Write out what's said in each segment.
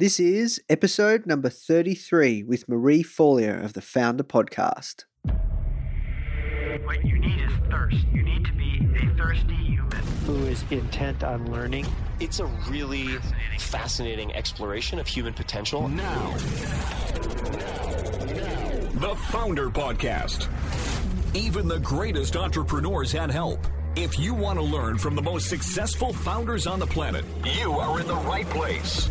This is episode number 33 with Marie Forleo of the Foundr Podcast. What you need is thirst. You need to be a thirsty human. who is intent on learning. It's a really fascinating exploration of human potential. Now, the Foundr Podcast. Even the greatest entrepreneurs had help. If you want to learn from the most successful founders on the planet, you are in the right place.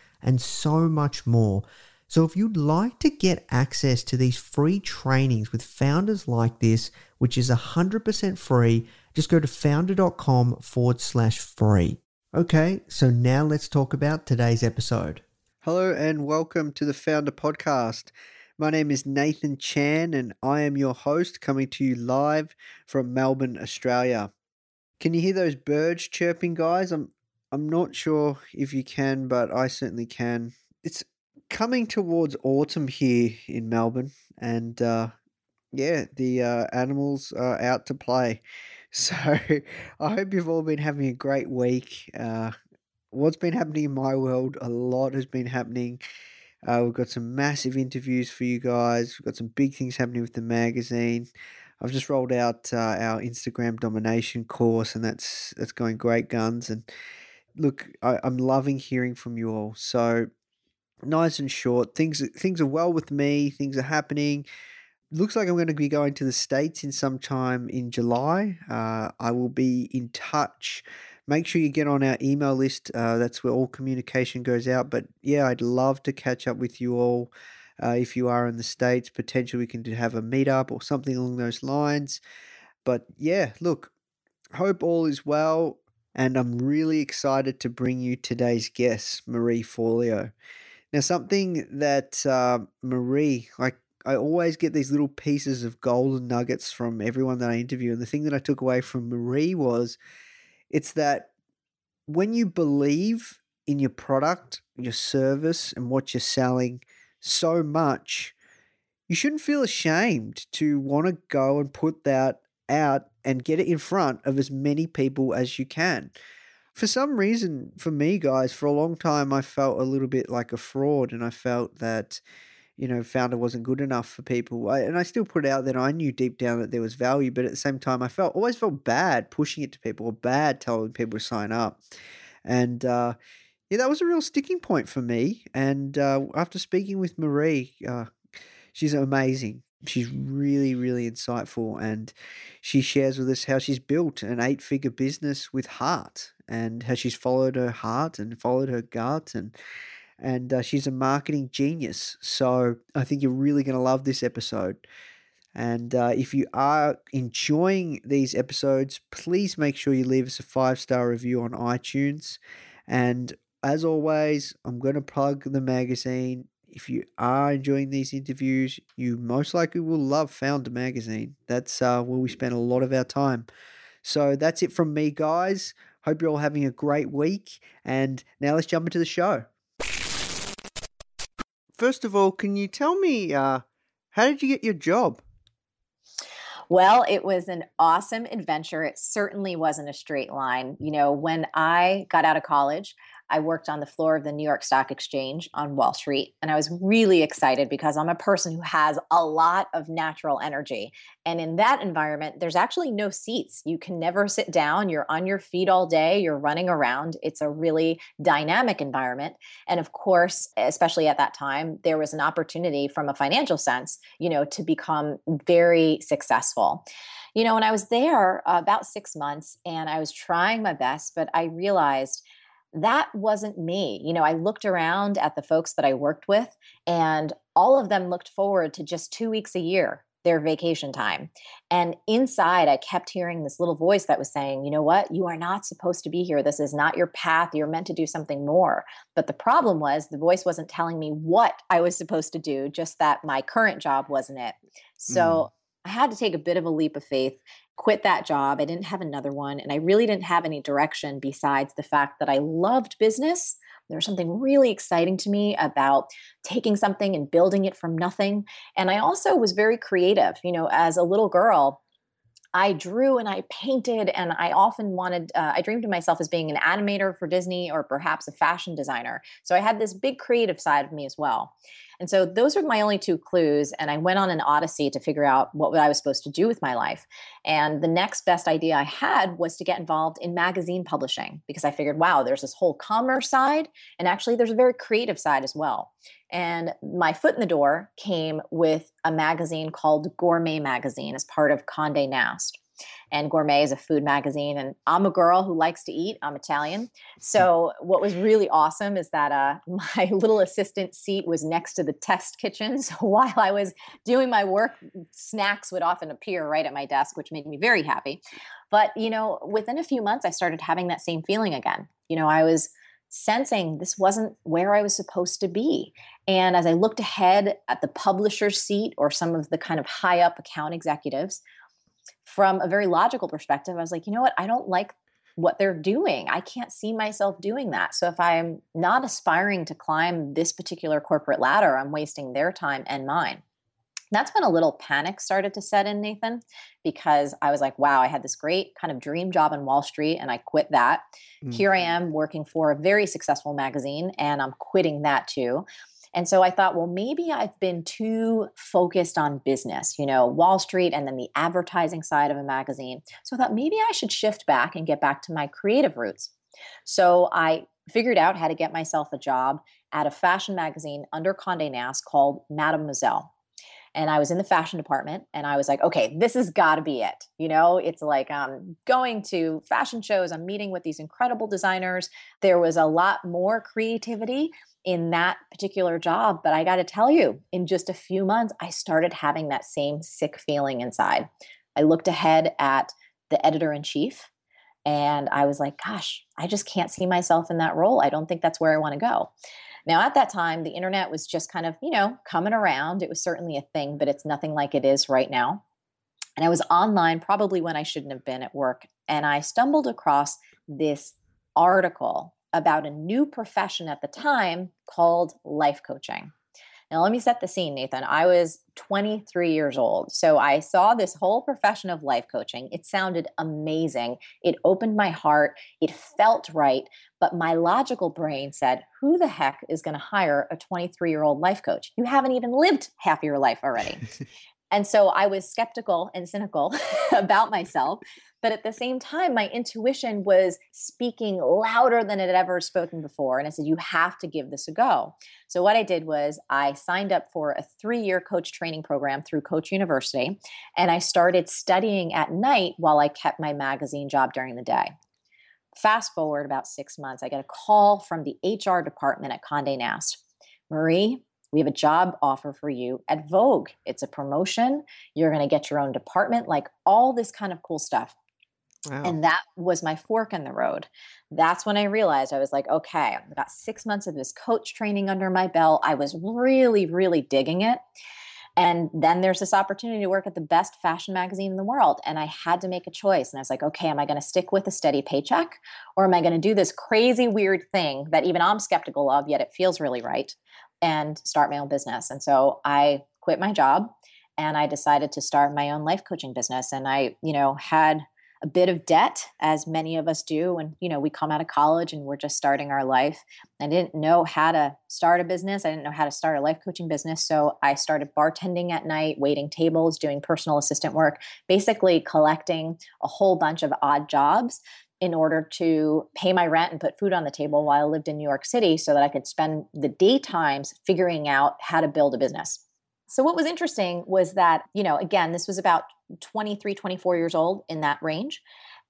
and so much more. So, if you'd like to get access to these free trainings with founders like this, which is 100% free, just go to foundr.com forward slash free. Okay, so now let's talk about today's episode. Hello, and welcome to the Foundr Podcast. My name is Nathan Chan, and I am your host coming to you live from Melbourne, Australia. Can you hear those birds chirping, guys? I'm I'm not sure if you can, but I certainly can. It's coming towards autumn here in Melbourne, and uh, yeah, the uh, animals are out to play. So I hope you've all been having a great week. Uh, what's been happening in my world? A lot has been happening. Uh, we've got some massive interviews for you guys. We've got some big things happening with the magazine. I've just rolled out uh, our Instagram domination course, and that's that's going great guns. And look, I, I'm loving hearing from you all. So nice and short. Things things are well with me. Things are happening. Looks like I'm going to be going to the states in some time in July. Uh, I will be in touch. Make sure you get on our email list. Uh, that's where all communication goes out. But yeah, I'd love to catch up with you all. Uh, if you are in the states, potentially we can have a meetup or something along those lines. But yeah, look, hope all is well and I'm really excited to bring you today's guest, Marie Forleo. Now, something that uh, Marie, like I always get these little pieces of golden nuggets from everyone that I interview, and the thing that I took away from Marie was, it's that when you believe in your product, your service, and what you're selling so much, you shouldn't feel ashamed to want to go and put that out and get it in front of as many people as you can. For some reason, for me, guys, for a long time, I felt a little bit like a fraud and I felt that, you know, Foundr wasn't good enough for people. I, and I still put it out that I knew deep down that there was value, but at the same time, I felt always felt bad pushing it to people or bad telling people to sign up. And, uh, yeah, that was a real sticking point for me. And uh, after speaking with Marie, uh, she's amazing she's really really insightful and she shares with us how she's built an eight figure business with heart and how she's followed her heart and followed her gut and and uh, she's a marketing genius. So i think you're really going to love this episode. And uh, if you are enjoying these episodes please make sure you leave us a five star review on itunes. And as always i'm going to plug the magazine if you are enjoying these interviews, you most likely will love Foundr Magazine. That's uh, where we spend a lot of our time. So that's it from me, guys. Hope you're all having a great week. And now let's jump into the show. first of all, can you tell me uh, how did you get your job? Well, it was an awesome adventure. It certainly wasn't a straight line. You know, when I got out of college, I worked on the floor of the New York Stock Exchange on Wall Street. And I was really excited because I'm a person who has a lot of natural energy. And in that environment, there's actually no seats. You can never sit down. You're on your feet all day, you're running around. It's a really dynamic environment. And of course, especially at that time, there was an opportunity from a financial sense, you know, to become very successful you know, when I was there uh, about six months and I was trying my best, but I realized that wasn't me. You know, I looked around at the folks that I worked with, and all of them looked forward to just two weeks a year, their vacation time. And inside, I kept hearing this little voice that was saying, you know what? You are not supposed to be here. This is not your path. You're meant to do something more. But the problem was the voice wasn't telling me what I was supposed to do, just that my current job wasn't it. So, mm. I had to take a bit of a leap of faith quit that job. I didn't have another one. And I really didn't have any direction besides the fact that I loved business. There was something really exciting to me about taking something and building it from nothing. And I also was very creative. You know, as a little girl, I drew and I painted, and I often wanted, uh, I dreamed of myself as being an animator for Disney or perhaps a fashion designer. So I had this big creative side of me as well. And so those are my only two clues. And I went on an odyssey to figure out what I was supposed to do with my life. And the next best idea I had was to get involved in magazine publishing because I figured, wow, there's this whole commerce side. And actually, there's a very creative side as well. And my foot in the door came with a magazine called Gourmet Magazine as part of Conde Nast and Gourmet is a food magazine. And I'm a girl who likes to eat. I'm Italian. So what was really awesome is that uh, my little assistant seat was next to the test kitchen. So while I was doing my work, snacks would often appear right at my desk, which made me very happy. But you know, within a few months, I started having that same feeling again. You know, I was sensing this wasn't where I was supposed to be. And as I looked ahead at the publisher's seat or some of the kind of high up account executives, from a very logical perspective, I was like, you know what? I don't like what they're doing. I can't see myself doing that. So if I'm not aspiring to climb this particular corporate ladder, I'm wasting their time and mine. That's when a little panic started to set in, Nathan, because I was like, wow, I had this great kind of dream job in Wall Street and I quit that. Mm-hmm. Here I am working for a very successful magazine and I'm quitting that too. And so I thought, well, maybe I've been too focused on business, you know, Wall Street and then the advertising side of a magazine. So I thought maybe I should shift back and get back to my creative roots. So I figured out how to get myself a job at a fashion magazine under Condé Nast called Mademoiselle and I was in the fashion department and I was like, okay, this has got to be it. You know, it's like going to fashion shows, I'm meeting with these incredible designers. There was a lot more creativity in that particular job. But I got to tell you, in just a few months, I started having that same sick feeling inside. I looked ahead at the editor in chief and I was like, gosh, I just can't see myself in that role. I don't think that's where I want to go. Now, at that time, the internet was just kind of, you know, coming around. It was certainly a thing, but it's nothing like it is right now. And I was online probably when I shouldn't have been at work. And I stumbled across this article about a new profession at the time called life coaching. Now, let me set the scene, Nathan. I was 23 years old. So I saw this whole profession of life coaching. It sounded amazing. It opened my heart. It felt right. But my logical brain said, who the heck is going to hire a 23 year old life coach? You haven't even lived half your life already. and so I was skeptical and cynical about myself. But at the same time, my intuition was speaking louder than it had ever spoken before. And I said, You have to give this a go. So, what I did was I signed up for a three year coach training program through Coach University. And I started studying at night while I kept my magazine job during the day. Fast forward about six months, I get a call from the HR department at Conde Nast. Marie, we have a job offer for you at Vogue. It's a promotion. You're going to get your own department, like all this kind of cool stuff. Wow. And that was my fork in the road. That's when I realized I was like, okay, I've got six months of this coach training under my belt. I was really, really digging it. And then there's this opportunity to work at the best fashion magazine in the world. And I had to make a choice. And I was like, okay, am I going to stick with a steady paycheck? Or am I going to do this crazy, weird thing that even I'm skeptical of, yet it feels really right? And start my own business. And so I quit my job and I decided to start my own life coaching business. And I, you know, had a bit of debt as many of us do when you know we come out of college and we're just starting our life i didn't know how to start a business i didn't know how to start a life coaching business so i started bartending at night waiting tables doing personal assistant work basically collecting a whole bunch of odd jobs in order to pay my rent and put food on the table while i lived in new york city so that i could spend the daytimes figuring out how to build a business so what was interesting was that, you know, again, this was about 23, 24 years old in that range.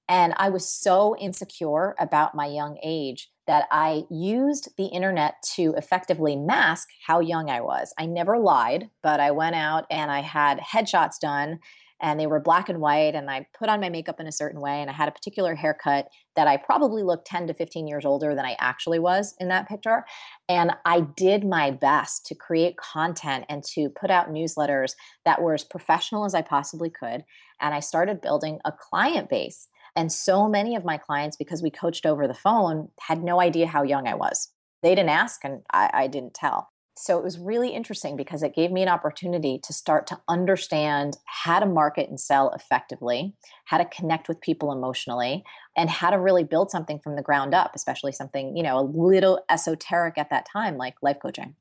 And I was so insecure about my young age that I used the internet to effectively mask how young I was. I never lied, but I went out and I had headshots done and they were black and white and i put on my makeup in a certain way and i had a particular haircut that i probably looked 10 to 15 years older than i actually was in that picture and i did my best to create content and to put out newsletters that were as professional as i possibly could and i started building a client base and so many of my clients because we coached over the phone had no idea how young i was. They didn't ask and I, I didn't tell so it was really interesting because it gave me an opportunity to start to understand how to market and sell effectively, how to connect with people emotionally, and how to really build something from the ground up, especially something, you know, a little esoteric at that time like life coaching.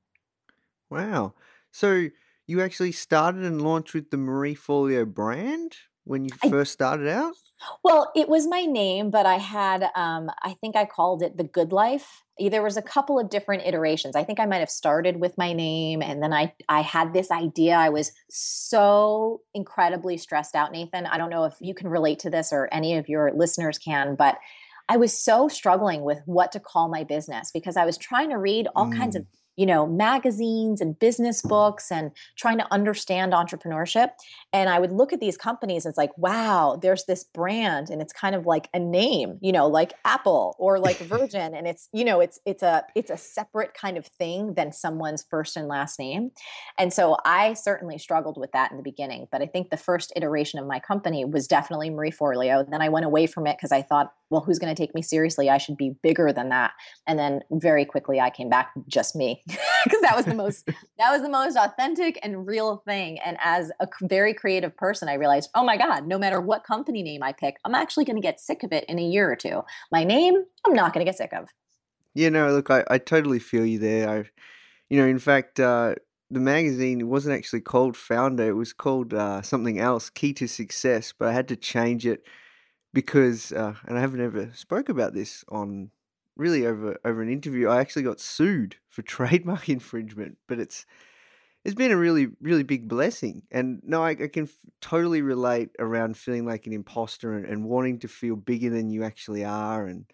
Wow. So you actually started and launched with the Marie Forleo brand when you I first started out? Well, it was my name, but I had, um, I think I called it the Good Life. There was a couple of different iterations. I think I might have started with my name, and then I I had this idea. I was so incredibly stressed out, Nathan. I don't know if you can relate to this or any of your listeners can, but I was so struggling with what to call my business because I was trying to read all kinds of Mm. You know magazines and business books and trying to understand entrepreneurship. And i would look at these companies it's like wow there's this brand and it's kind of like a name you know like apple or like virgin and it's you know it's it's a it's a separate kind of thing than someone's first and last name. And so i certainly struggled with that in the beginning but i think the first iteration of my company was definitely marie forleo then i went away from it because i thought well who's going to take me seriously i should be bigger than that and then very quickly i came back just me because that was the most that was the most authentic and real thing and as a very creative person i realized oh my god no matter what company name i pick i'm actually going to get sick of it in a year or two my name i'm not going to get sick of Yeah, no, look, I, I totally feel you there. I, you know, in fact, uh, the magazine wasn't actually called Foundr. It was called uh, something else, Key to Success. But I had to change it because, uh, and I haven't ever spoke about this on really over over an interview. I actually got sued for trademark infringement, but it's it's been a really really big blessing. And no, I, I can f- totally relate around feeling like an imposter and, and wanting to feel bigger than you actually are, and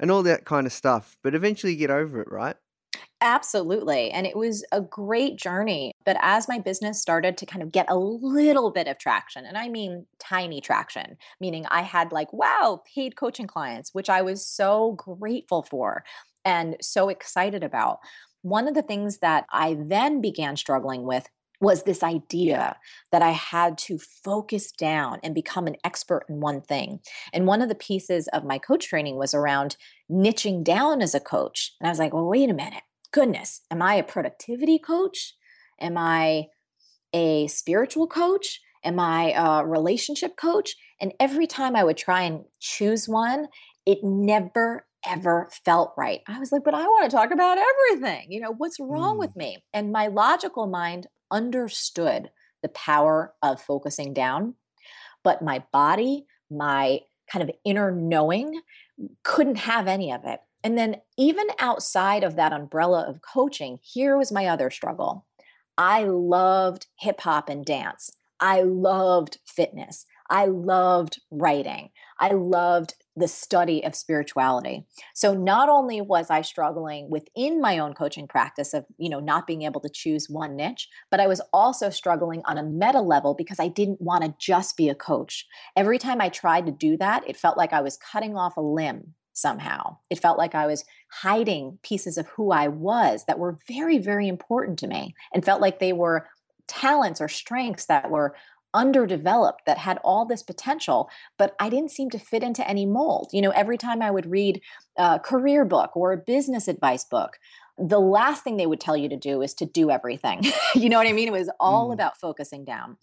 and all that kind of stuff. But eventually, you get over it, right? Absolutely. And it was a great journey. But as my business started to kind of get a little bit of traction, and I mean tiny traction, meaning I had like, wow, paid coaching clients, which I was so grateful for and so excited about. One of the things that I then began struggling with was this idea that I had to focus down and become an expert in one thing. And one of the pieces of my coach training was around niching down as a coach. And I was like, well, wait a minute goodness, am I a productivity coach? Am I a spiritual coach? Am I a relationship coach? And every time I would try and choose one, it never ever felt right. I was like, but I want to talk about everything. You know, what's wrong Mm. with me? And my logical mind understood the power of focusing down, but my body, my kind of inner knowing couldn't have any of it. And then, even outside of that umbrella of coaching, here was my other struggle. I loved hip hop and dance. I loved fitness. I loved writing. I loved the study of spirituality. So not only was I struggling within my own coaching practice of, you know, not being able to choose one niche, but I was also struggling on a meta level because I didn't want to just be a coach. Every time I tried to do that, it felt like I was cutting off a limb somehow. It felt like I was hiding pieces of who I was that were very, very important to me and felt like they were talents or strengths that were underdeveloped that had all this potential but i didn't seem to fit into any mold you know every time i would read a career book or a business advice book the last thing they would tell you to do is to do everything. you know what I mean? It was all Mm. about focusing down.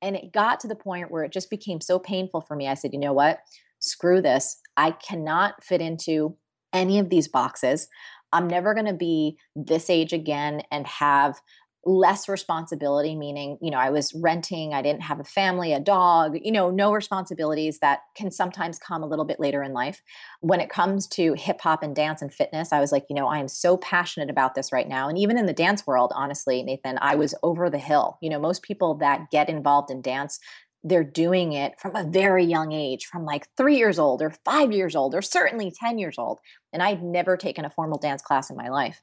And it got to the point where it just became so painful for me. I said, you know what? Screw this. I cannot fit into any of these boxes. I'm never going to be this age again and have less responsibility meaning you know i was renting i didn't have a family a dog you know no responsibilities that can sometimes come a little bit later in life when it comes to hip hop and dance and fitness i was like you know i am so passionate about this right now and even in the dance world honestly nathan i was over the hill you know most people that get involved in dance they're doing it from a very young age, from like three years old or five years old or certainly 10 years old. And I'd never taken a formal dance class in my life.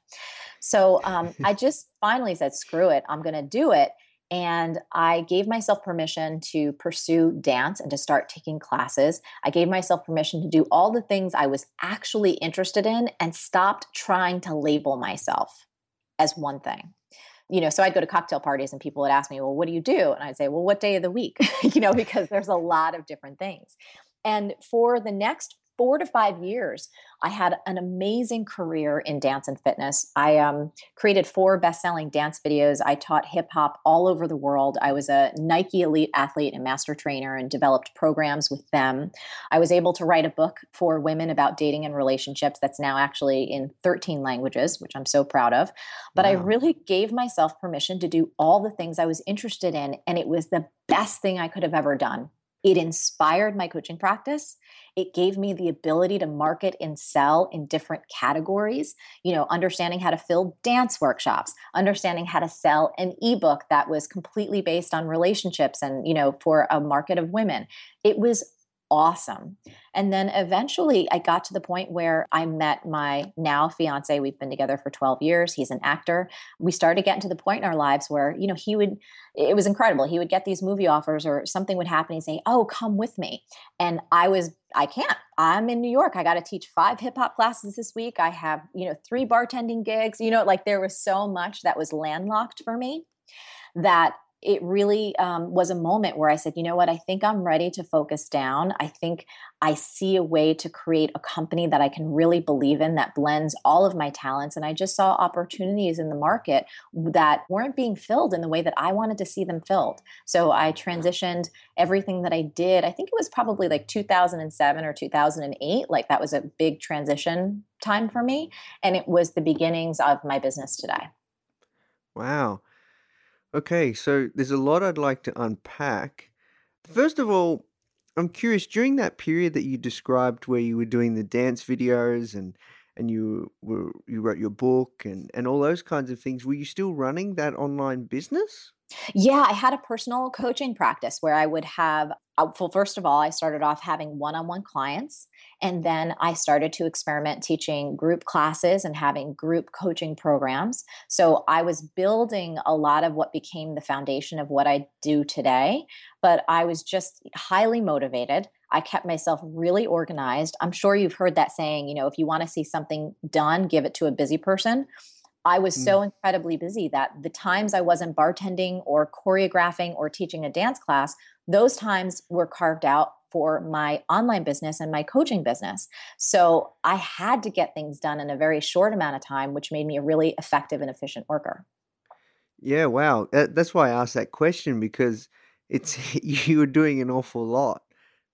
So um, I just finally said, screw it, I'm going to do it. And I gave myself permission to pursue dance and to start taking classes. I gave myself permission to do all the things I was actually interested in and stopped trying to label myself as one thing you know, so I'd go to cocktail parties and people would ask me, well, what do you do? And I'd say, well, what day of the week? you know, because there's a lot of different things. And for the next four to five years, I had an amazing career in dance and fitness. I um, created four best selling dance videos. I taught hip hop all over the world. I was a Nike elite athlete and master trainer and developed programs with them. I was able to write a book for women about dating and relationships that's now actually in 13 languages, which I'm so proud of. But wow. I really gave myself permission to do all the things I was interested in. And it was the best thing I could have ever done. It inspired my coaching practice. It gave me the ability to market and sell in different categories, you know, understanding how to fill dance workshops, understanding how to sell an ebook that was completely based on relationships and, you know, for a market of women. It was awesome. And then eventually I got to the point where I met my now fiance. We've been together for 12 years. He's an actor. We started getting to the point in our lives where, you know, he would, it was incredible. He would get these movie offers or something would happen. He'd say, Oh, come with me. And I was, I can't. I'm in New York. I got to teach five hip hop classes this week. I have, you know, three bartending gigs. You know, like there was so much that was landlocked for me that it really um, was a moment where I said, you know what, I think I'm ready to focus down. I think I see a way to create a company that I can really believe in that blends all of my talents. And I just saw opportunities in the market that weren't being filled in the way that I wanted to see them filled. So I transitioned everything that I did. I think it was probably like 2007 or 2008. Like that was a big transition time for me. And it was the beginnings of my business today. Wow. Okay, so there's a lot I'd like to unpack. First of all, I'm curious during that period that you described where you were doing the dance videos and and you were you wrote your book and and all those kinds of things, were you still running that online business? Yeah, I had a personal coaching practice where I would have, uh, well, first of all, I started off having one on one clients. And then I started to experiment teaching group classes and having group coaching programs. So I was building a lot of what became the foundation of what I do today. But I was just highly motivated. I kept myself really organized. I'm sure you've heard that saying, you know, if you want to see something done, give it to a busy person. I was hmm. so incredibly busy that the times I wasn't bartending or choreographing or teaching a dance class, those times were carved out for my online business and my coaching business. So I had to get things done in a very short amount of time, which made me a really effective and efficient worker. Yeah, wow. That's why I asked that question because it's you were doing an awful lot.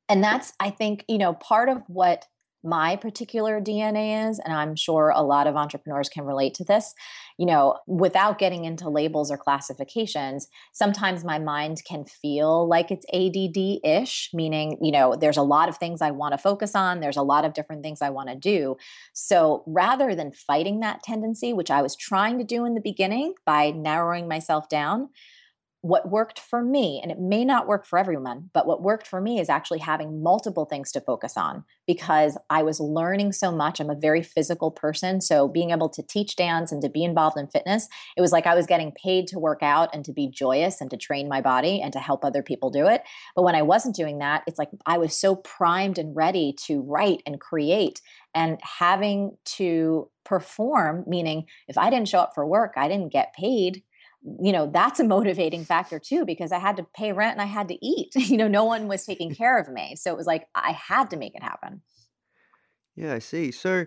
And that's, I think, you know, part of what my particular DNA is, and I'm sure a lot of entrepreneurs can relate to this. You know, without getting into labels or classifications, sometimes my mind can feel like it's ADD ish, meaning, you know, there's a lot of things I want to focus on, there's a lot of different things I want to do. So rather than fighting that tendency, which I was trying to do in the beginning by narrowing myself down, what worked for me, and it may not work for everyone, but what worked for me is actually having multiple things to focus on because I was learning so much. I'm a very physical person. So being able to teach dance and to be involved in fitness, it was like I was getting paid to work out and to be joyous and to train my body and to help other people do it. But when I wasn't doing that, it's like I was so primed and ready to write and create and having to perform, meaning if I didn't show up for work, I didn't get paid you know that's a motivating factor too because i had to pay rent and i had to eat you know no one was taking care of me so it was like i had to make it happen Yeah, I see. So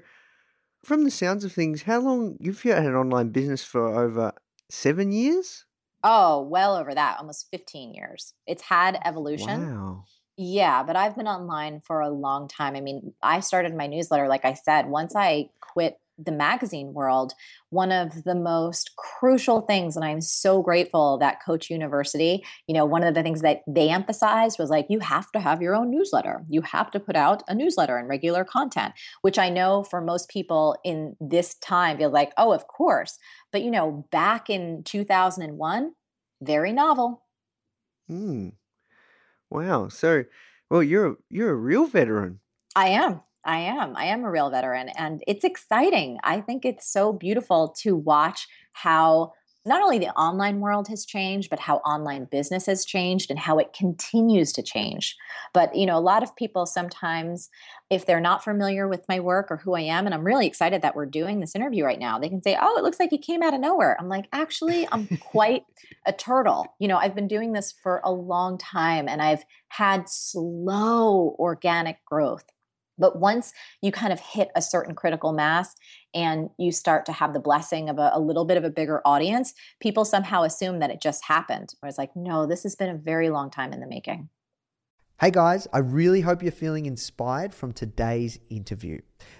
from the sounds of things, how long you've had an online business for over seven years? Oh, well over that, almost 15 years. It's had evolution. Wow. Yeah, but I've been online for a long time. I mean, I started my newsletter, like I said, once I quit the magazine world, one of the most crucial things, and I'm so grateful that Coach University, you know, one of the things that they emphasized was like, you have to have your own newsletter. You have to put out a newsletter and regular content, which I know for most people in this time feel like, oh, of course. But, you know, back in 2001, very novel. Hmm. Wow. So, well, you're you're a real veteran. I am. I am. I am a real veteran and it's exciting. I think it's so beautiful to watch how not only the online world has changed, but how online business has changed and how it continues to change. But, you know, a lot of people sometimes, if they're not familiar with my work or who I am, and I'm really excited that we're doing this interview right now, they can say, oh, it looks like you came out of nowhere. I'm like, actually, I'm quite a turtle. You know, I've been doing this for a long time and I've had slow organic growth but once you kind of hit a certain critical mass and you start to have the blessing of a, a, little bit of a bigger audience, people somehow assume that it just happened. It's like, no, this has been a very long time in the making. Hey guys, I really hope you're feeling inspired from today's interview.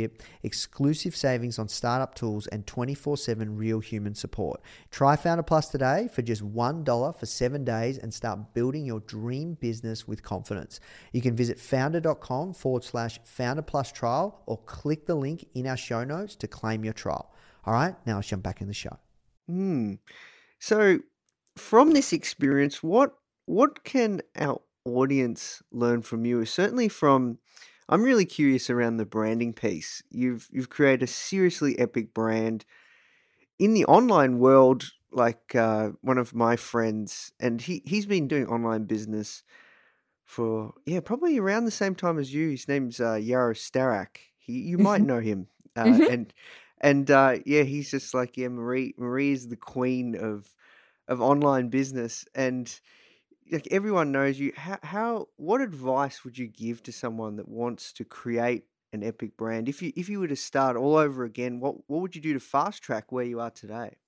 membership, exclusive savings on startup tools, and 24 7 real human support. Try Foundr Plus today for just $1 for seven days and start building your dream business with confidence. You can visit foundr.com forward slash founder Plus trial or click the link in our show notes to claim your trial. All right, now let's jump back in the show. Hmm. So, from this experience, what what can our audience learn from you? Certainly from I'm really curious around the branding piece. You've you've created a seriously epic brand in the online world. Like uh, one of my friends, and he he's been doing online business for yeah probably around the same time as you. His name's uh, Yaro Starak. He you might mm-hmm. know him, uh, mm-hmm. and and uh, yeah, he's just like yeah Marie Marie is the queen of of online business and like everyone knows you how, how what advice would you give to someone that wants to create an epic brand? If you if you were to start all over again what what would you do to fast track where you are today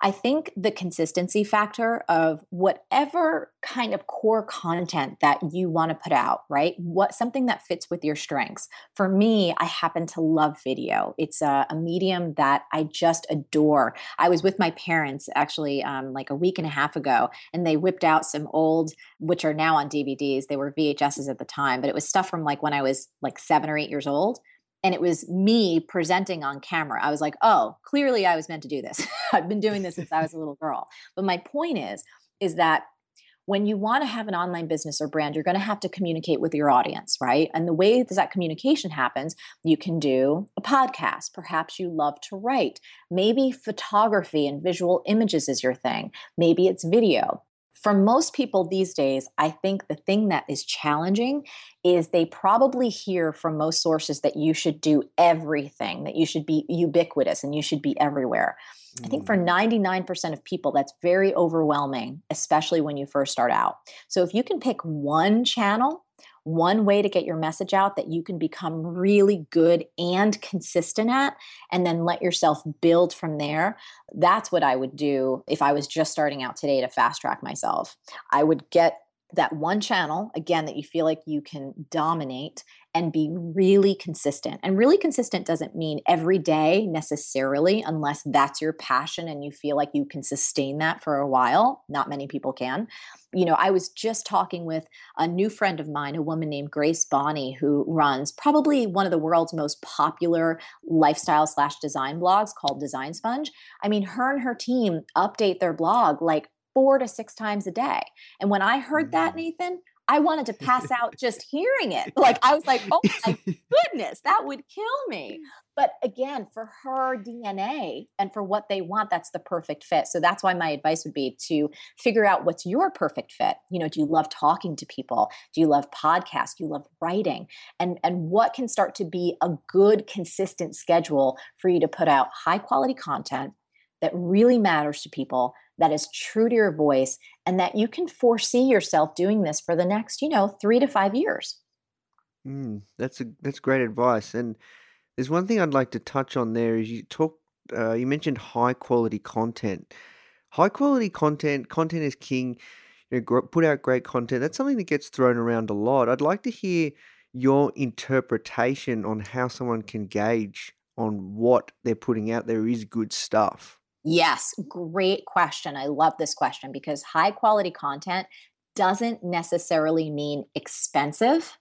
I think the consistency factor of whatever kind of core content that you want to put out, right? What something that fits with your strengths. For me, I happen to love video. It's a, a medium that I just adore. I was with my parents actually um, like a week and a half ago, and they whipped out some old, which are now on DVDs. They were VHSs at the time, but it was stuff from like when I was like seven or eight years old and it was me presenting on camera. I was like, oh, clearly I was meant to do this. I've been doing this since I was a little girl. But my point is, is that when you want to have an online business or brand, you're going to have to communicate with your audience, right? And the way that, that communication happens, you can do a podcast. Perhaps you love to write. Maybe photography and visual images is your thing. Maybe it's video for most people these days, I think the thing that is challenging is they probably hear from most sources that you should do everything, that you should be ubiquitous and you should be everywhere. Mm. I think for 99% mm. of people, that's very overwhelming, especially when you first start out. So if you can pick one channel one way to get your message out that you can become really good and consistent at, and then let yourself build from there. That's what I would do if I was just starting out today to fast track myself. I would get that one channel again that you feel like you can dominate and be really consistent. And really consistent doesn't mean every day necessarily, unless that's your passion and you feel like you can sustain that for a while. Not many people can. You know, I was just talking with a new friend of mine, a woman named Grace Bonney, who runs probably one of the world's most popular lifestyle slash design blogs called Design Sponge. I mean, her and her team update their blog like four to six times a day. And when I heard that. Nathan, I wanted to pass out just hearing it. Like I was like, oh my goodness, that would kill me. But again, for her DNA and for what they want, that's the perfect fit. So that's why my advice would be to figure out what's your perfect fit. You know, do you love talking to people? Do you love podcasts? Do you love writing? And and what can start to be a good consistent schedule for you to put out high quality content that really matters to people, that is true to your voice, and that you can foresee yourself doing this for the next, you know, three to five years. Mm, that's a that's great advice. And there's one thing I'd like to touch on there is you talk uh, you mentioned high quality content. High quality content, content is king. You know, put out great content. That's something that gets thrown around a lot. I'd like to hear your interpretation on how someone can gauge on what they're putting out there is good stuff. Yes, great question. I love this question because high quality content doesn't necessarily mean expensive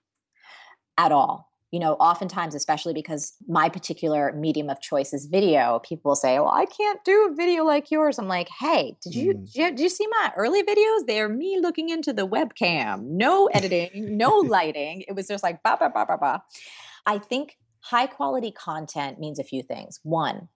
at all. You know, oftentimes, especially because my particular medium of choice is video, people will say, Well, I can't do a video like yours. I'm like, Hey, did you, mm. did you, did you see my early videos? They're me looking into the webcam, no editing, no lighting. It was just like, ba, ba, ba, ba, ba. I think high quality content means a few things. One,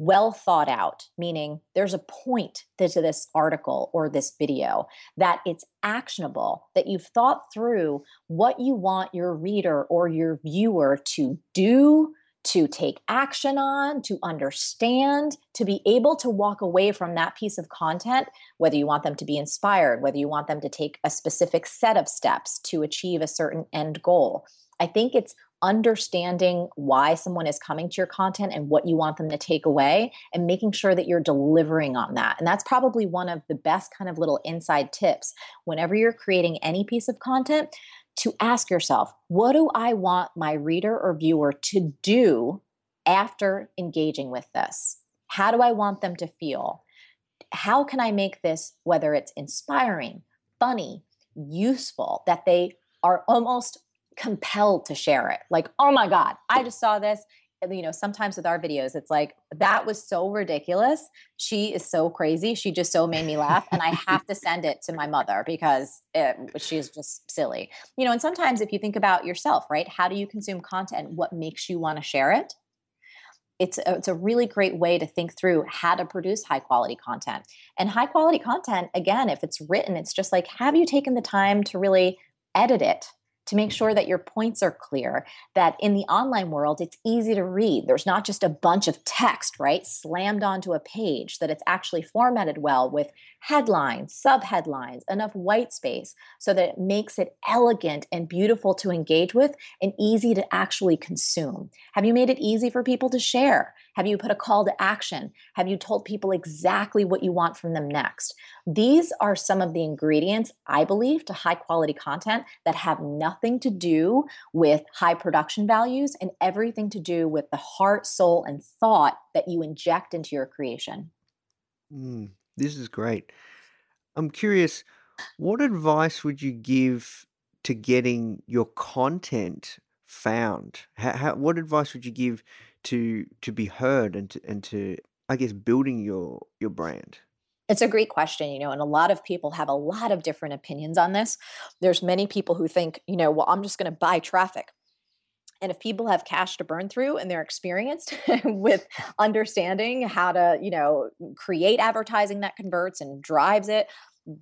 well thought out, meaning there's a point to this article or this video, that it's actionable, that you've thought through what you want your reader or your viewer to do, to take action on, to understand, to be able to walk away from that piece of content, whether you want them to be inspired, whether you want them to take a specific set of steps to achieve a certain end goal. I think it's understanding why someone is coming to your content and what you want them to take away and making sure that you're delivering on that. And that's probably one of the best kind of little inside tips whenever you're creating any piece of content to ask yourself, what do I want my reader or viewer to do after engaging with this? How do I want them to feel? How can I make this, whether it's inspiring, funny, useful, that they are almost compelled to share it. Like, oh my God, I just saw this. You know, sometimes with our videos, it's like, that was so ridiculous. She is so crazy. She just so made me laugh. And I have to send it to my mother because it, she's just silly. You know, and sometimes if you think about yourself, right? How do you consume content? What makes you want to share it? it's a, it's a really great way to think through how to produce high quality content. And high quality content, again, if it's written, it's just like, have you taken the time to really edit it? To make sure that your points are clear, that in the online world, it's easy to read. There's not just a bunch of text, right, slammed onto a page, that it's actually formatted well with headlines, subheadlines, enough white space so that it makes it elegant and beautiful to engage with and easy to actually consume. Have you made it easy for people to share? Have you put a call to action? Have you told people exactly what you want from them next? These are some of the ingredients, I believe, to high quality content that have nothing to do with high production values and everything to do with the heart, soul, and thought that you inject into your creation. Mm, this is great. I'm curious, what advice would you give to getting your content found? How, how, what advice would you give to to be heard and to, and to I guess building your your brand? It's a great question, you know, and a lot of people have a lot of different opinions on this. There's many people who think, you know, well, I'm just going to buy traffic. And if people have cash to burn through and they're experienced with understanding how to, you know, create advertising that converts and drives it,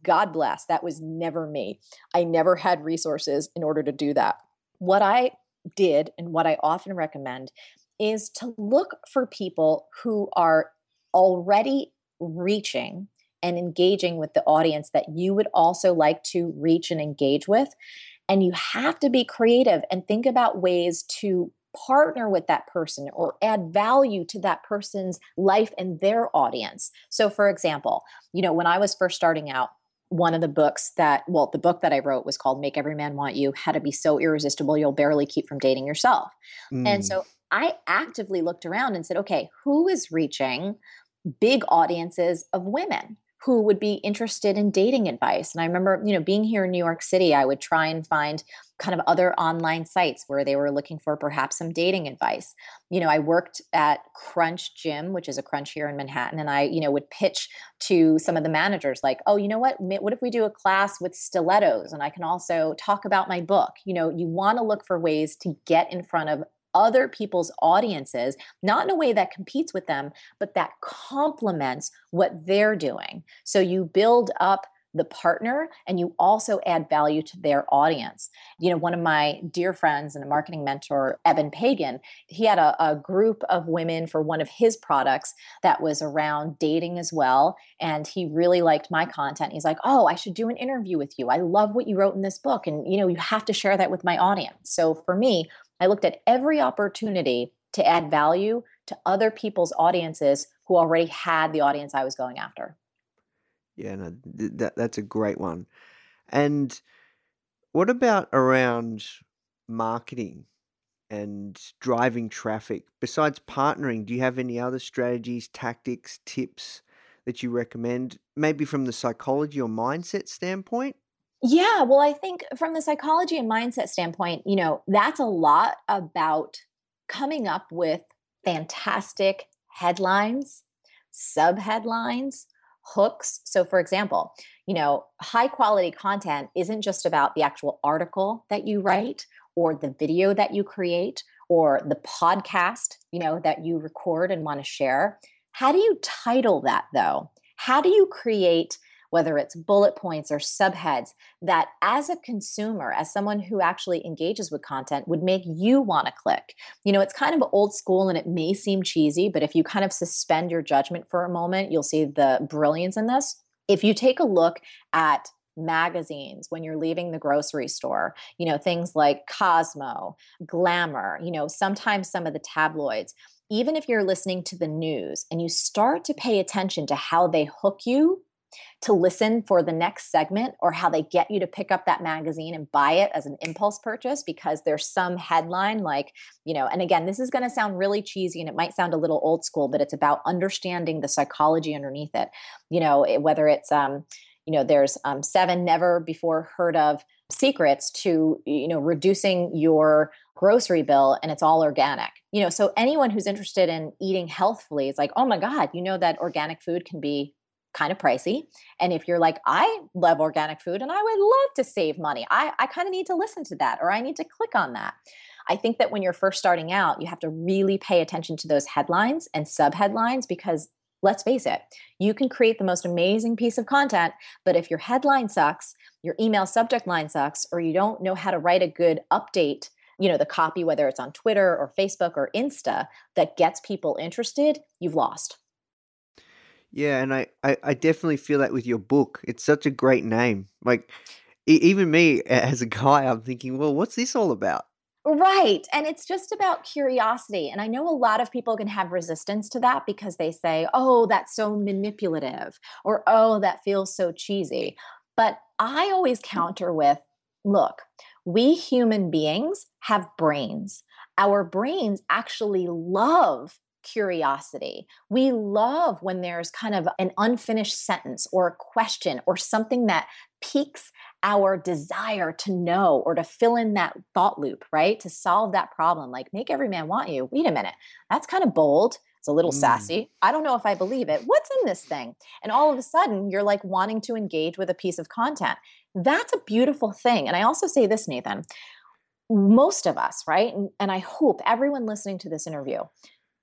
God bless. That was never me. I never had resources in order to do that. What I did and what I often recommend is to look for people who are already reaching and engaging with the audience that you would also like to reach and engage with. And you have to be creative and think about ways to partner with that person or add value to that person's life and their audience. So, for example, you know, when I was first starting out, one of the books that, well, the book that I wrote was called Make Every Man Want You How to Be So Irresistible You'll Barely Keep from Dating Yourself. Mm. And so I actively looked around and said, okay, who is reaching big audiences of women? who would be interested in dating advice. And I remember, you know, being here in New York City, I would try and find kind of other online sites where they were looking for perhaps some dating advice. You know, I worked at Crunch Gym, which is a crunch here in Manhattan, and I, you know, would pitch to some of the managers like, "Oh, you know what? What if we do a class with stilettos and I can also talk about my book?" You know, you want to look for ways to get in front of other people's audiences, not in a way that competes with them, but that complements what they're doing. So you build up the partner and you also add value to their audience. You know, one of my dear friends and a marketing mentor, Eben Pagan, he had a, a, group of women for one of his products that was around dating as well. And he really liked my content. He's like, Oh, I should do an interview with you. I love what you wrote in this book. And, you know, you have to share that with my audience. So for me, I looked at every opportunity to add value to other people's audiences who already had the audience I was going after. Yeah, no, that that's a great one. And what about around marketing and driving traffic? Besides partnering, do you have any other strategies, tactics, tips that you recommend? Maybe from the psychology or mindset standpoint? Yeah, well, I think from the psychology and mindset standpoint, you know, that's a lot about coming up with fantastic headlines, sub headlines, hooks. So, for example, you know, high quality content isn't just about the actual article that you write or the video that you create or the podcast, you know, that you record and want to share. How do you title that though? How do you create whether it's bullet points or subheads, that as a consumer, as someone who actually engages with content, would make you want to click. You know, it's kind of old school and it may seem cheesy, but if you kind of suspend your judgment for a moment, you'll see the brilliance in this. If you take a look at magazines when you're leaving the grocery store you know things like cosmo glamour you know sometimes some of the tabloids even if you're listening to the news and you start to pay attention to how they hook you to listen for the next segment or how they get you to pick up that magazine and buy it as an impulse purchase because there's some headline like, you know, and again, this is going to sound really cheesy and it might sound a little old school, but it's about understanding the psychology underneath it. You know, whether it's, um, you know, there's um, seven never before heard of secrets to, you know, reducing your grocery bill and it's all organic. You know, so anyone who's interested in eating healthfully is like, oh my God, you know that organic food can be kind of pricey. And if you're like, I love organic food and I would love to save money, I, I kind of need to listen to that or I need to click on that. I think that when you're first starting out, you have to really pay attention to those headlines and sub headlines because let's face it, you can create the most amazing piece of content, but if your headline sucks, your email subject line sucks, or you don't know how to write a good update you know the copy whether it's on twitter or facebook or insta that gets people interested you've lost yeah, and I, I, I definitely feel that with your book. It's such a great name. Like, e- even me as a guy, I'm thinking, well, what's this all about? Right. And it's just about curiosity. And I know a lot of people can have resistance to that because they say, oh, that's so manipulative, or oh, that feels so cheesy. But I always counter with look, we human beings have brains. Our brains actually love curiosity. We love when there's kind of an unfinished sentence or a question or something that piques our desire to know or to fill in that thought loop, right? To solve that problem. Like, make every man want you. Wait a minute. That's kind of bold. It's a little mm. sassy. I don't know if I believe it. What's in this thing? And all of a sudden, you're like wanting to engage with a piece of content. That's a beautiful thing. And I also say this, Nathan most of us, right? And, and I hope everyone listening to this interview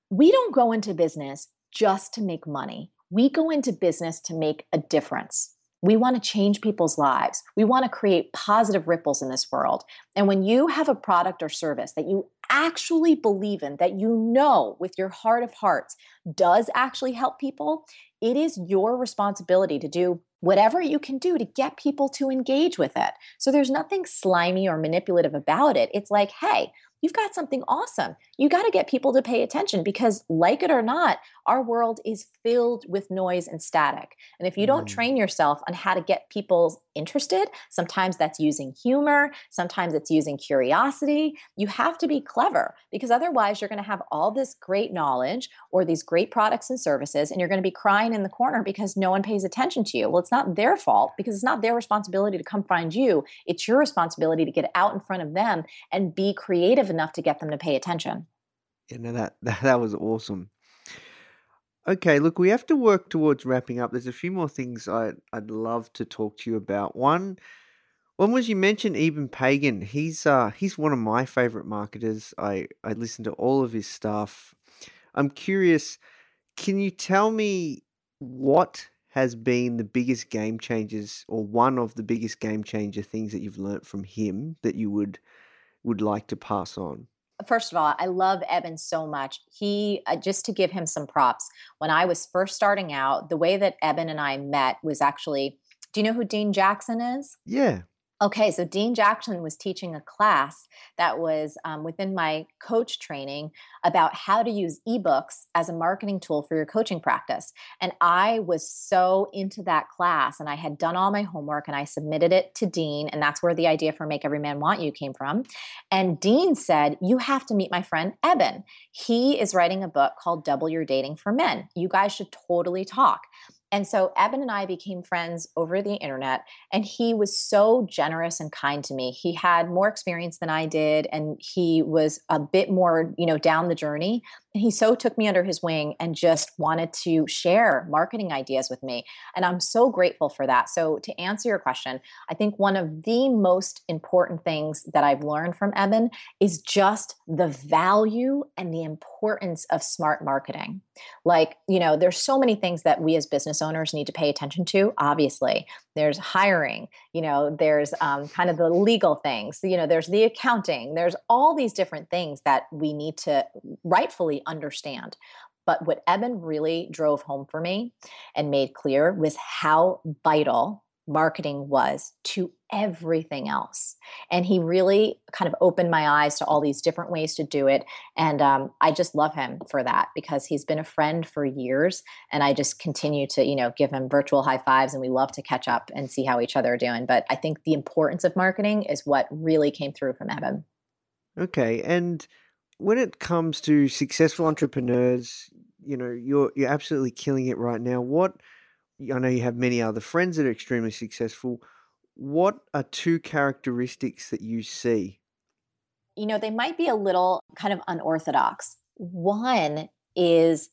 we don't go into business just to make money. We go into business to make a difference. We want to change people's lives. We want to create positive ripples in this world. And when you have a product or service that you actually believe in, that you know with your heart of hearts does actually help people, it is your responsibility to do whatever you can do to get people to engage with it. So there's nothing slimy or manipulative about it. It's like, hey, you've got something awesome. You got to get people to pay attention because, like it or not, our world is filled with noise and static. And if you don't Mm. train yourself on how to get people interested, sometimes that's using humor, sometimes it's using curiosity. You have to be clever because otherwise, you're going to have all this great knowledge or these great products and services, and you're going to be crying in the corner because no one pays attention to you. Well, it's not their fault because it's not their responsibility to come find you. It's your responsibility to get out in front of them and be creative enough to get them to pay attention. You know that that, that was awesome. Okay, look, we have to work towards wrapping up. There's a few more things I I'd love to talk to you about. One one was you mentioned Eben Pagan. He's uh he's one of my favorite marketers. I I listen to all of his stuff. I'm curious, can you tell me what has been the biggest game changers or one of the biggest game changer things that you've learnt from him that you would would like to pass on? First of all, I love Eben so much. He, uh, just to give him some props, when I was first starting out, the way that Eben and I met was actually do you know who Dean Jackson is? Yeah. Okay, so Dean Jackson was teaching a class that was um, within my coach training about how to use ebooks as a marketing tool for your coaching practice. And I was so into that class, and I had done all my homework and I submitted it to Dean. And that's where the idea for Make Every Man Want You came from. And Dean said, You have to meet my friend Eben. He is writing a book called Double Your Dating for Men. You guys should totally talk. And so Eben and I became friends over the internet, and he was so generous and kind to me. He had more experience than I did, and he was a bit more, you know, down the journey. And he so took me under his wing and just wanted to share marketing ideas with me. And I'm so grateful for that. So, to answer your question, I think one of the most important things that I've learned from Eben is just the value and the importance of smart marketing. Like, you know, there's so many things that we as business owners need to pay attention to. Obviously, there's hiring, you know, there's um, kind of the legal things, you know, there's the accounting, there's all these different things that we need to rightfully understand. But what Eben really drove home for me and made clear was how vital marketing was to everything else. And he really kind of opened my eyes to all these different ways to do it. And um, I just love him for that because he's been a friend for years. And I just continue to, you know, give him virtual high fives and we love to catch up and see how each other are doing. But I think the importance of marketing is what really came through from Eben. Okay, and when it comes to successful entrepreneurs, you know, you're you're absolutely killing it right now. What I know you have many other friends that are extremely successful. What are two characteristics that you see? You know, they might be a little kind of unorthodox. One is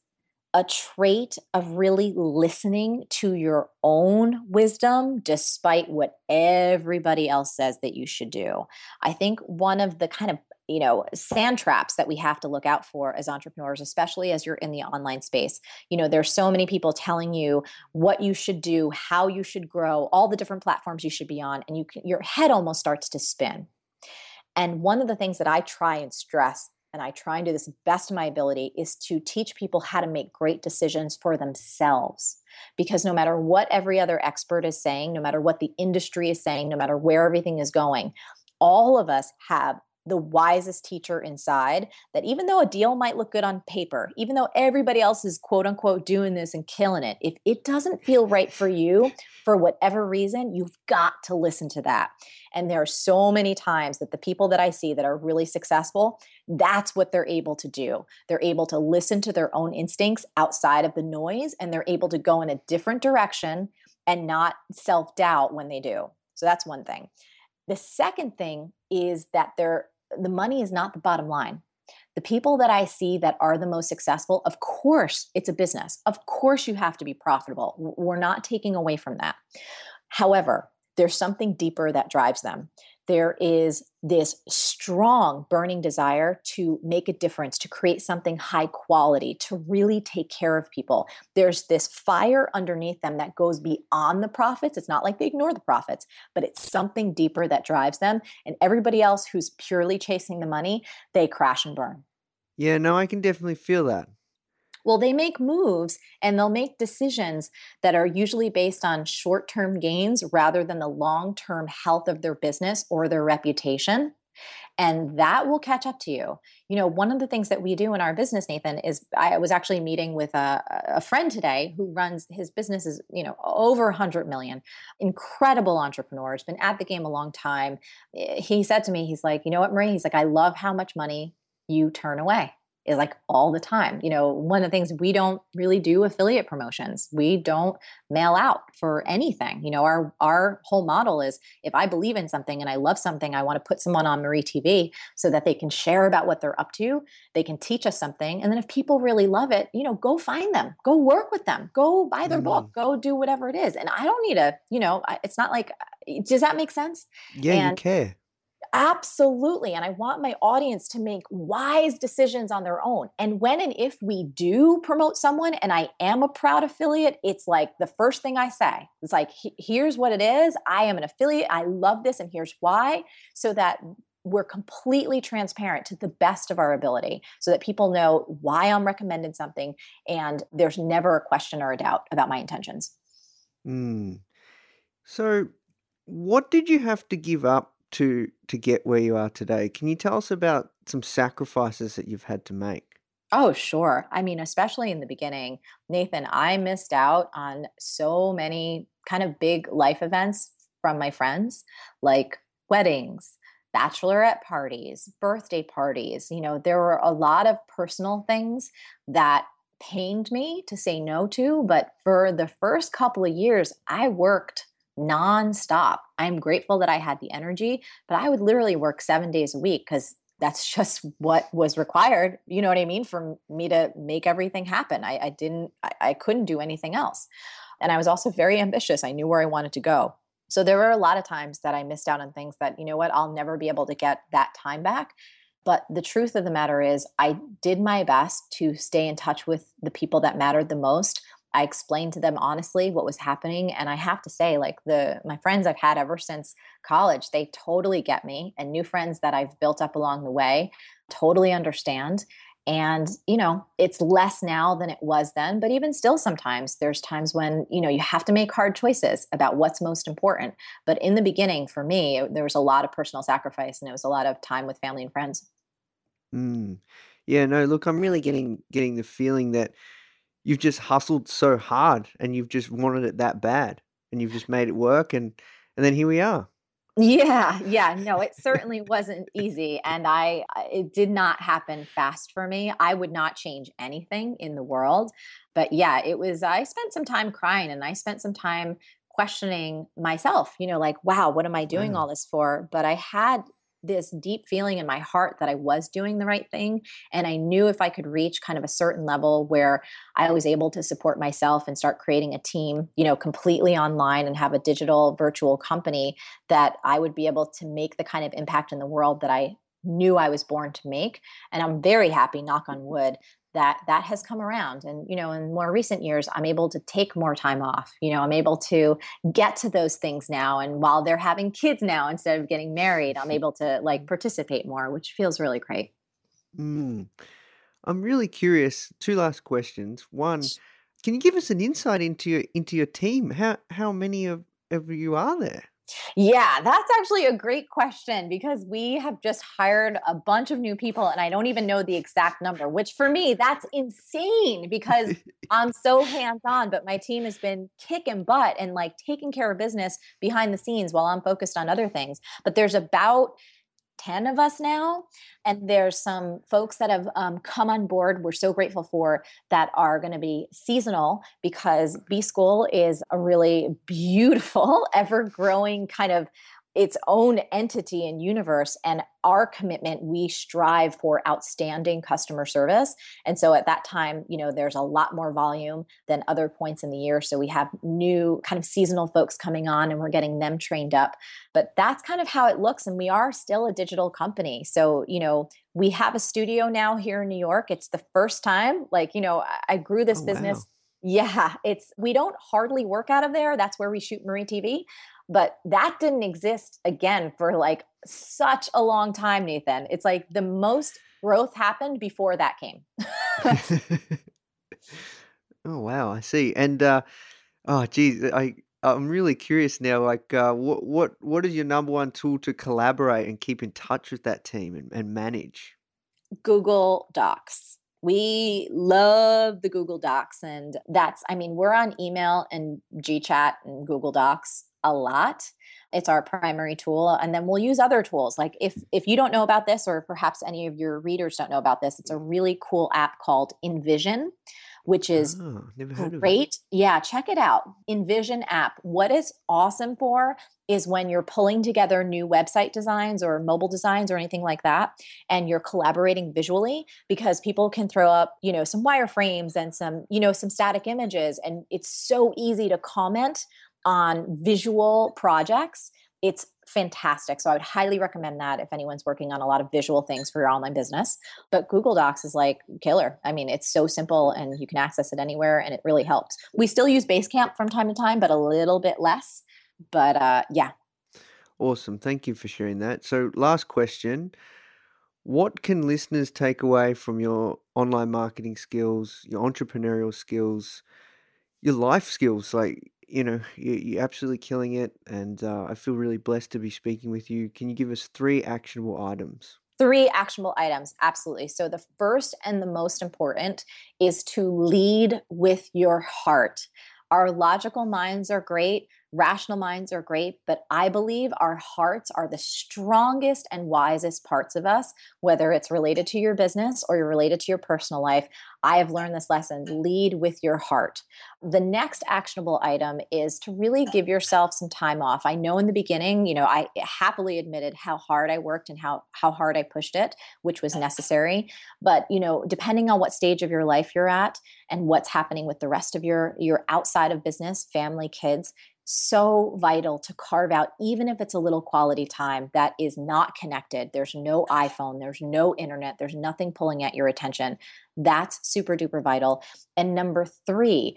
a trait of really listening to your own wisdom despite what everybody else says that you should do. I think one of the kind of you know sand traps that we have to look out for as entrepreneurs especially as you're in the online space you know there's so many people telling you what you should do how you should grow all the different platforms you should be on and you can, your head almost starts to spin and one of the things that i try and stress and I try and do this best of my ability is to teach people how to make great decisions for themselves. Because no matter what every other expert is saying, no matter what the industry is saying, no matter where everything is going, all of us have the wisest teacher inside that even though a deal might look good on paper, even though everybody else is quote unquote doing this and killing it, if it doesn't feel right for you for whatever reason, you've got to listen to that. And there are so many times that the people that I see that are really successful, that's what they're able to do. They're able to listen to their own instincts outside of the noise and they're able to go in a different direction and not self doubt when they do. So that's one thing. The second thing is that they're the money is not the bottom line. The people that I see that are the most successful, of course, it's a business. Of course, you have to be profitable. We're not taking away from that. However, there's something deeper that drives them. There is this strong burning desire to make a difference, to create something high quality, to really take care of people. There's this fire underneath them that goes beyond the profits. It's not like they ignore the profits, but it's something deeper that drives them. And everybody else who's purely chasing the money, they crash and burn. Yeah, no, I can definitely feel that. Well, they make moves and they'll make decisions that are usually based on short term gains rather than the long term health of their business or their reputation. and that will catch up to you. You know one of the things that we do in our business nathan is i was actually meeting with a, a friend today who runs his business is you know over 100 million incredible entrepreneur has been at the game a long time. He said to me he's like you know what marie? He's like i love how much money you turn away is like all the time. You know, one of the things we don't really do affiliate promotions. We don't mail out for anything. You know, our our whole model is if I believe in something and I love something, I want to put someone on Marie TV so that they can share about what they're up to, they can teach us something, and then if people really love it, you know, go find them, go work with them, go buy their mm. book, go do whatever it is. And I don't need a, you know, it's not like does that make sense? Yeah, and, you care. Absolutely. And I want my audience to make wise decisions on their own. And when and if we do promote someone and I am a proud affiliate, it's like the first thing I say. It's like, here's what it is. I am an affiliate. I love this. And here's why. So that we're completely transparent to the best of our ability so that people know why I'm recommending something and there's never a question or a doubt about my intentions. Mm. So, what did you have to give up to to get where you are today. Can you tell us about some sacrifices that you've had to make? Oh, sure. I mean, especially in the beginning, Nathan, I missed out on so many kind of big life events from my friends, like weddings, bachelorette parties, birthday parties. You know, there were a lot of personal things that pained me to say no to. But for the first couple of years, I worked nonstop. I'm grateful that I had the energy, but I would literally work seven days a week because that's just what was required. You know what I mean? For me to make everything happen. I, I didn't, I, I couldn't do anything else. And I was also very ambitious. I knew where I wanted to go. So there were a lot of times that I missed out on things that, you know what, I'll never be able to get that time back. But the truth of the matter is, I did my best to stay in touch with the people that mattered the most I explained to them honestly what was happening. And I have to say, like the my friends I've had ever since college, they totally get me. And new friends that I've built up along the way totally understand. And, you know, it's less now than it was then, but even still, sometimes there's times when, you know, you have to make hard choices about what's most important. But in the beginning, for me, there was a lot of personal sacrifice and it was a lot of time with family and friends. Mm. Yeah, no, look, I'm really getting getting the feeling that you've just hustled so hard and you've just wanted it that bad and you've just made it work and and then here we are. Yeah yeah no it certainly wasn't easy and i it did not happen fast for me. I would not change anything in the world but yeah it was i spent some time crying and i spent some time questioning myself you know like wow what am i doing all this for? But i had this deep feeling in my heart that I was doing the right thing. And I knew if I could reach kind of a certain level where I was able to support myself and start creating a team, you know, completely online and have a digital virtual company, that I would be able to make the kind of impact in the world that I knew I was born to make. And I'm very happy, knock on wood, that that has come around and you know in more recent years i'm able to take more time off you know i'm able to get to those things now and while they're having kids now instead of getting married i'm able to like participate more which feels really great. Mm. i'm really curious two last questions. One can you give us an insight into your into your team? How how many of, of you are there yeah, that's actually a great question because we have just hired a bunch of new people and I don't even know the exact number, which for me, that's insane because I'm so hands on, but my team has been kicking butt and like taking care of business behind the scenes while I'm focused on other things. But there's about 10 of us now. And there's some folks that have um, come on board, we're so grateful for, that are going to be seasonal because B School is a really beautiful, ever growing kind of its own entity and universe and our commitment we strive for outstanding customer service and so at that time you know there's a lot more volume than other points in the year so we have new kind of seasonal folks coming on and we're getting them trained up but that's kind of how it looks and we are still a digital company so you know we have a studio now here in new york it's the first time like you know i grew this oh, business wow. Yeah, it's we don't hardly work out of there. That's where we shoot Marie TV. But that didn't exist again for like such a long time, Nathan. It's like the most growth happened before that came. oh wow, I see. And uh oh geez, I I'm really curious now. Like, uh, what what what is your number one tool to collaborate and keep in touch with that team and, and manage? Google Docs. We love the Google Docs, and that's. I mean, we're on email and GChat and Google Docs a lot it's our primary tool uh, and then we'll use other tools like if if you don't know about this or perhaps any of your readers don't know about this it's a really cool app called InVision which is oh, great. Yeah, check it out. InVision app. What is awesome for is when you're pulling together new website designs or mobile designs or anything like that and you're collaborating visually because people can throw up, you know, some wireframes and some, you know, some static images and it's so easy to comment on visual projects. It's fantastic. So I would highly recommend that if anyone's working on a lot of visual things for your online business. But Google Docs is like killer. I mean, it's so simple and you can access it anywhere and it really helps. We still use Basecamp from time to time, but a little bit less. But uh, yeah. Awesome. Thank you for sharing that. So, last question. What can listeners take away from your online marketing skills, your entrepreneurial skills, your life skills? Like, you know, you, you're absolutely killing it, and uh, I feel really blessed to be speaking with you. Can you give us three actionable items? Three actionable items, absolutely. So, the first and the most important is to lead with your heart. Our logical minds are great, rational minds are great, but I believe our hearts are the strongest and wisest parts of us, whether it's related to your business or you're related to your personal life. I have learned this lesson lead with your heart. The next actionable item is to really give yourself some time off. I know in the beginning, you know, I happily admitted how hard I worked and how how hard I pushed it, which was necessary. But, you know, depending on what stage of your life you're at and what's happening with the rest of your your outside of business, family, kids, so vital to carve out, even if it's a little quality time that is not connected. There's no iPhone, there's no internet, there's nothing pulling at your attention. That's super duper vital. And number three,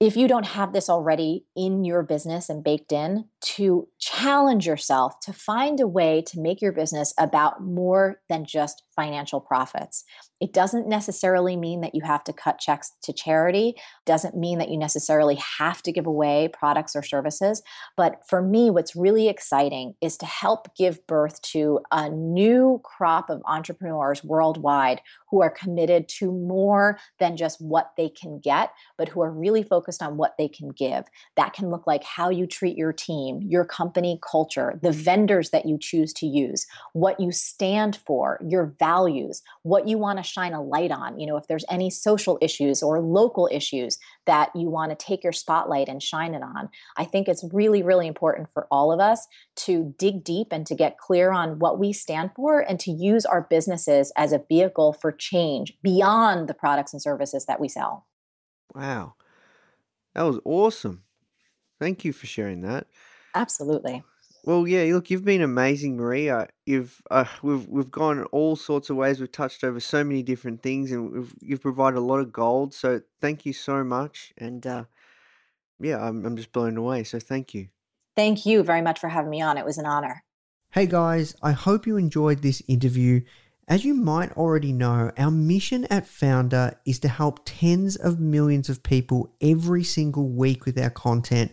if you don't have this already in your business and baked in, to challenge yourself to find a way to make your business about more than just financial profits. It doesn't necessarily mean that you have to cut checks to charity, doesn't mean that you necessarily have to give away products or services, but for me what's really exciting is to help give birth to a new crop of entrepreneurs worldwide who are committed to more than just what they can get, but who are really focused on what they can give. That can look like how you treat your team, your company culture, the vendors that you choose to use, what you stand for, your values, what you want to shine a light on. You know, if there's any social issues or local issues that you want to take your spotlight and shine it on. I think it's really, really important for all of us to dig deep and to get clear on what we stand for and to use our businesses as a vehicle for change beyond the products and services that we sell. Wow. That was awesome. Thank you for sharing that. Absolutely. Well, yeah. Look, you've been amazing, Maria. You've uh, we've we've gone all sorts of ways. We've touched over so many different things, and we've, you've provided a lot of gold. So thank you so much. And uh, yeah, I'm I'm just blown away. So thank you. Thank you very much for having me on. It was an honor. Hey guys, I hope you enjoyed this interview. As you might already know, our mission at Foundr is to help tens of millions of people every single week with our content